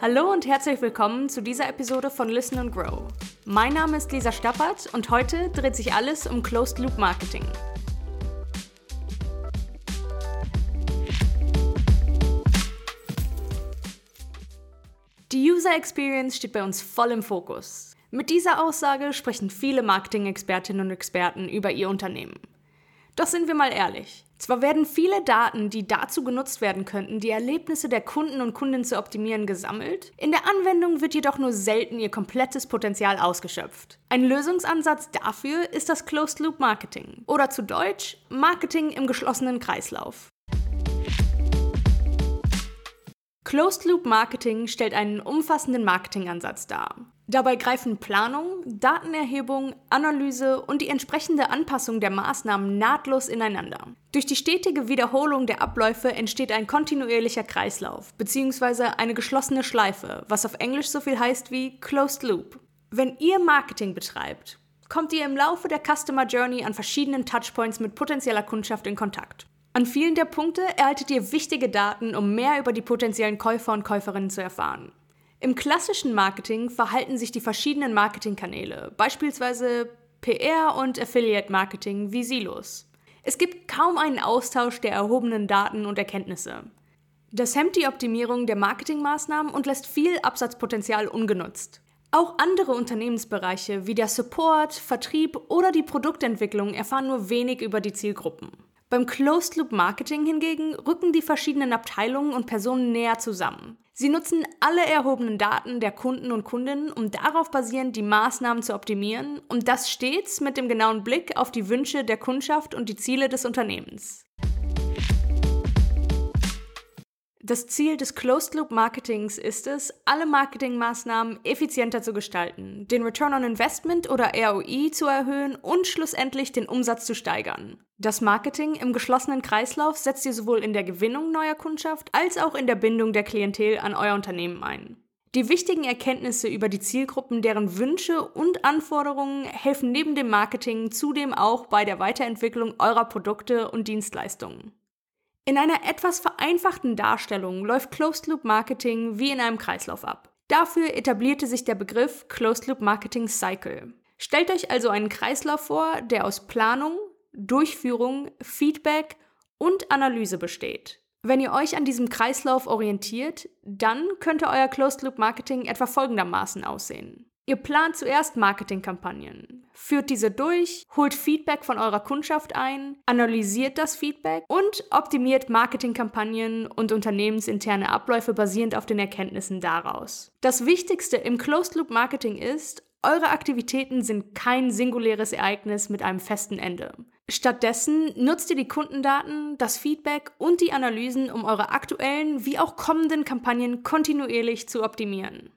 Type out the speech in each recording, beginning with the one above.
Hallo und herzlich willkommen zu dieser Episode von Listen and Grow. Mein Name ist Lisa Stappert und heute dreht sich alles um Closed Loop Marketing. Die User Experience steht bei uns voll im Fokus. Mit dieser Aussage sprechen viele Marketing-Expertinnen und Experten über ihr Unternehmen. Doch sind wir mal ehrlich. Zwar werden viele Daten, die dazu genutzt werden könnten, die Erlebnisse der Kunden und Kundinnen zu optimieren, gesammelt, in der Anwendung wird jedoch nur selten ihr komplettes Potenzial ausgeschöpft. Ein Lösungsansatz dafür ist das Closed Loop Marketing oder zu Deutsch Marketing im geschlossenen Kreislauf. Closed Loop Marketing stellt einen umfassenden Marketingansatz dar. Dabei greifen Planung, Datenerhebung, Analyse und die entsprechende Anpassung der Maßnahmen nahtlos ineinander. Durch die stetige Wiederholung der Abläufe entsteht ein kontinuierlicher Kreislauf bzw. eine geschlossene Schleife, was auf Englisch so viel heißt wie Closed Loop. Wenn ihr Marketing betreibt, kommt ihr im Laufe der Customer Journey an verschiedenen Touchpoints mit potenzieller Kundschaft in Kontakt. An vielen der Punkte erhaltet ihr wichtige Daten, um mehr über die potenziellen Käufer und Käuferinnen zu erfahren. Im klassischen Marketing verhalten sich die verschiedenen Marketingkanäle, beispielsweise PR und Affiliate Marketing, wie Silos. Es gibt kaum einen Austausch der erhobenen Daten und Erkenntnisse. Das hemmt die Optimierung der Marketingmaßnahmen und lässt viel Absatzpotenzial ungenutzt. Auch andere Unternehmensbereiche wie der Support, Vertrieb oder die Produktentwicklung erfahren nur wenig über die Zielgruppen. Beim Closed Loop Marketing hingegen rücken die verschiedenen Abteilungen und Personen näher zusammen. Sie nutzen alle erhobenen Daten der Kunden und Kundinnen, um darauf basierend die Maßnahmen zu optimieren und das stets mit dem genauen Blick auf die Wünsche der Kundschaft und die Ziele des Unternehmens. Das Ziel des Closed Loop Marketings ist es, alle Marketingmaßnahmen effizienter zu gestalten, den Return on Investment oder ROI zu erhöhen und schlussendlich den Umsatz zu steigern. Das Marketing im geschlossenen Kreislauf setzt ihr sowohl in der Gewinnung neuer Kundschaft als auch in der Bindung der Klientel an euer Unternehmen ein. Die wichtigen Erkenntnisse über die Zielgruppen, deren Wünsche und Anforderungen helfen neben dem Marketing zudem auch bei der Weiterentwicklung eurer Produkte und Dienstleistungen. In einer etwas vereinfachten Darstellung läuft Closed Loop Marketing wie in einem Kreislauf ab. Dafür etablierte sich der Begriff Closed Loop Marketing Cycle. Stellt euch also einen Kreislauf vor, der aus Planung, Durchführung, Feedback und Analyse besteht. Wenn ihr euch an diesem Kreislauf orientiert, dann könnte euer Closed Loop Marketing etwa folgendermaßen aussehen. Ihr plant zuerst Marketingkampagnen, führt diese durch, holt Feedback von eurer Kundschaft ein, analysiert das Feedback und optimiert Marketingkampagnen und unternehmensinterne Abläufe basierend auf den Erkenntnissen daraus. Das Wichtigste im Closed Loop Marketing ist, eure Aktivitäten sind kein singuläres Ereignis mit einem festen Ende. Stattdessen nutzt ihr die Kundendaten, das Feedback und die Analysen, um eure aktuellen wie auch kommenden Kampagnen kontinuierlich zu optimieren.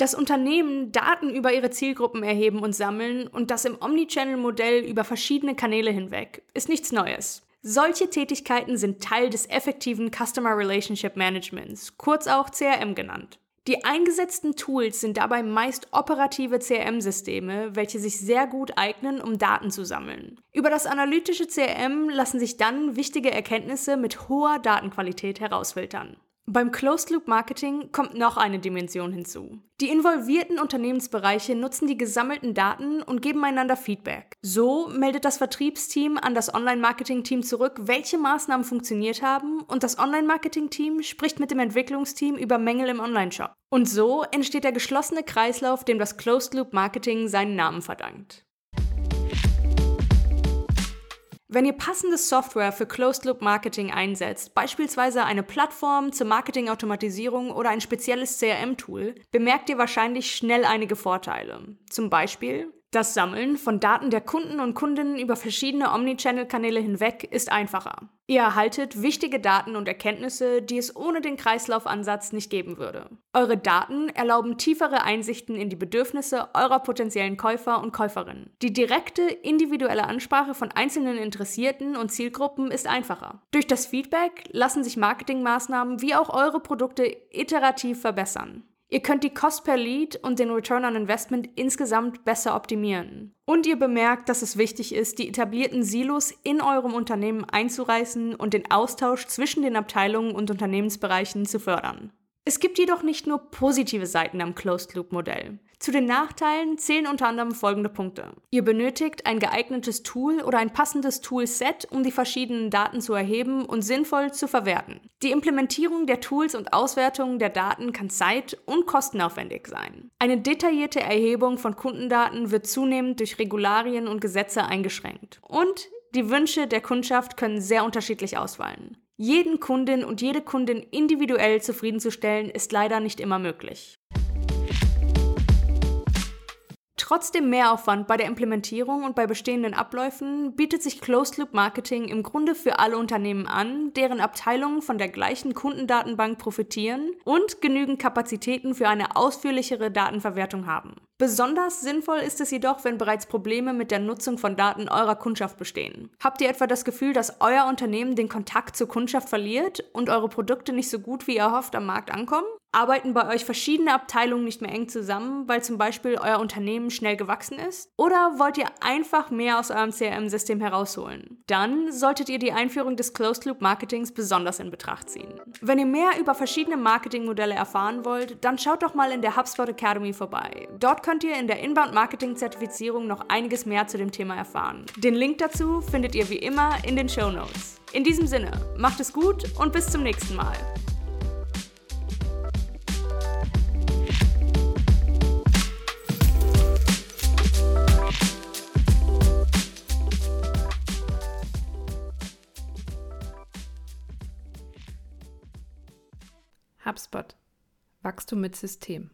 Dass Unternehmen Daten über ihre Zielgruppen erheben und sammeln und das im Omnichannel-Modell über verschiedene Kanäle hinweg, ist nichts Neues. Solche Tätigkeiten sind Teil des effektiven Customer Relationship Managements, kurz auch CRM genannt. Die eingesetzten Tools sind dabei meist operative CRM-Systeme, welche sich sehr gut eignen, um Daten zu sammeln. Über das analytische CRM lassen sich dann wichtige Erkenntnisse mit hoher Datenqualität herausfiltern. Beim Closed Loop Marketing kommt noch eine Dimension hinzu. Die involvierten Unternehmensbereiche nutzen die gesammelten Daten und geben einander Feedback. So meldet das Vertriebsteam an das Online-Marketing-Team zurück, welche Maßnahmen funktioniert haben und das Online-Marketing-Team spricht mit dem Entwicklungsteam über Mängel im Online-Shop. Und so entsteht der geschlossene Kreislauf, dem das Closed Loop Marketing seinen Namen verdankt. Wenn ihr passende Software für Closed Loop Marketing einsetzt, beispielsweise eine Plattform zur Marketingautomatisierung oder ein spezielles CRM-Tool, bemerkt ihr wahrscheinlich schnell einige Vorteile. Zum Beispiel, das Sammeln von Daten der Kunden und Kundinnen über verschiedene Omnichannel-Kanäle hinweg ist einfacher. Ihr erhaltet wichtige Daten und Erkenntnisse, die es ohne den Kreislaufansatz nicht geben würde. Eure Daten erlauben tiefere Einsichten in die Bedürfnisse eurer potenziellen Käufer und Käuferinnen. Die direkte, individuelle Ansprache von einzelnen Interessierten und Zielgruppen ist einfacher. Durch das Feedback lassen sich Marketingmaßnahmen wie auch eure Produkte iterativ verbessern. Ihr könnt die Cost per Lead und den Return on Investment insgesamt besser optimieren. Und ihr bemerkt, dass es wichtig ist, die etablierten Silos in eurem Unternehmen einzureißen und den Austausch zwischen den Abteilungen und Unternehmensbereichen zu fördern. Es gibt jedoch nicht nur positive Seiten am Closed-Loop-Modell. Zu den Nachteilen zählen unter anderem folgende Punkte. Ihr benötigt ein geeignetes Tool oder ein passendes Toolset, um die verschiedenen Daten zu erheben und sinnvoll zu verwerten. Die Implementierung der Tools und Auswertung der Daten kann zeit- und kostenaufwendig sein. Eine detaillierte Erhebung von Kundendaten wird zunehmend durch Regularien und Gesetze eingeschränkt. Und die Wünsche der Kundschaft können sehr unterschiedlich ausfallen. Jeden Kundin und jede Kundin individuell zufriedenzustellen, ist leider nicht immer möglich. Trotz dem Mehraufwand bei der Implementierung und bei bestehenden Abläufen bietet sich Closed Loop Marketing im Grunde für alle Unternehmen an, deren Abteilungen von der gleichen Kundendatenbank profitieren und genügend Kapazitäten für eine ausführlichere Datenverwertung haben. Besonders sinnvoll ist es jedoch, wenn bereits Probleme mit der Nutzung von Daten eurer Kundschaft bestehen. Habt ihr etwa das Gefühl, dass euer Unternehmen den Kontakt zur Kundschaft verliert und eure Produkte nicht so gut wie ihr hofft am Markt ankommen? Arbeiten bei euch verschiedene Abteilungen nicht mehr eng zusammen, weil zum Beispiel euer Unternehmen schnell gewachsen ist? Oder wollt ihr einfach mehr aus eurem CRM-System herausholen? Dann solltet ihr die Einführung des Closed-Loop-Marketings besonders in Betracht ziehen. Wenn ihr mehr über verschiedene Marketingmodelle erfahren wollt, dann schaut doch mal in der HubSpot Academy vorbei. Dort könnt ihr in der Inbound-Marketing-Zertifizierung noch einiges mehr zu dem Thema erfahren. Den Link dazu findet ihr wie immer in den Show Notes. In diesem Sinne, macht es gut und bis zum nächsten Mal. HubSpot. Wachstum mit System.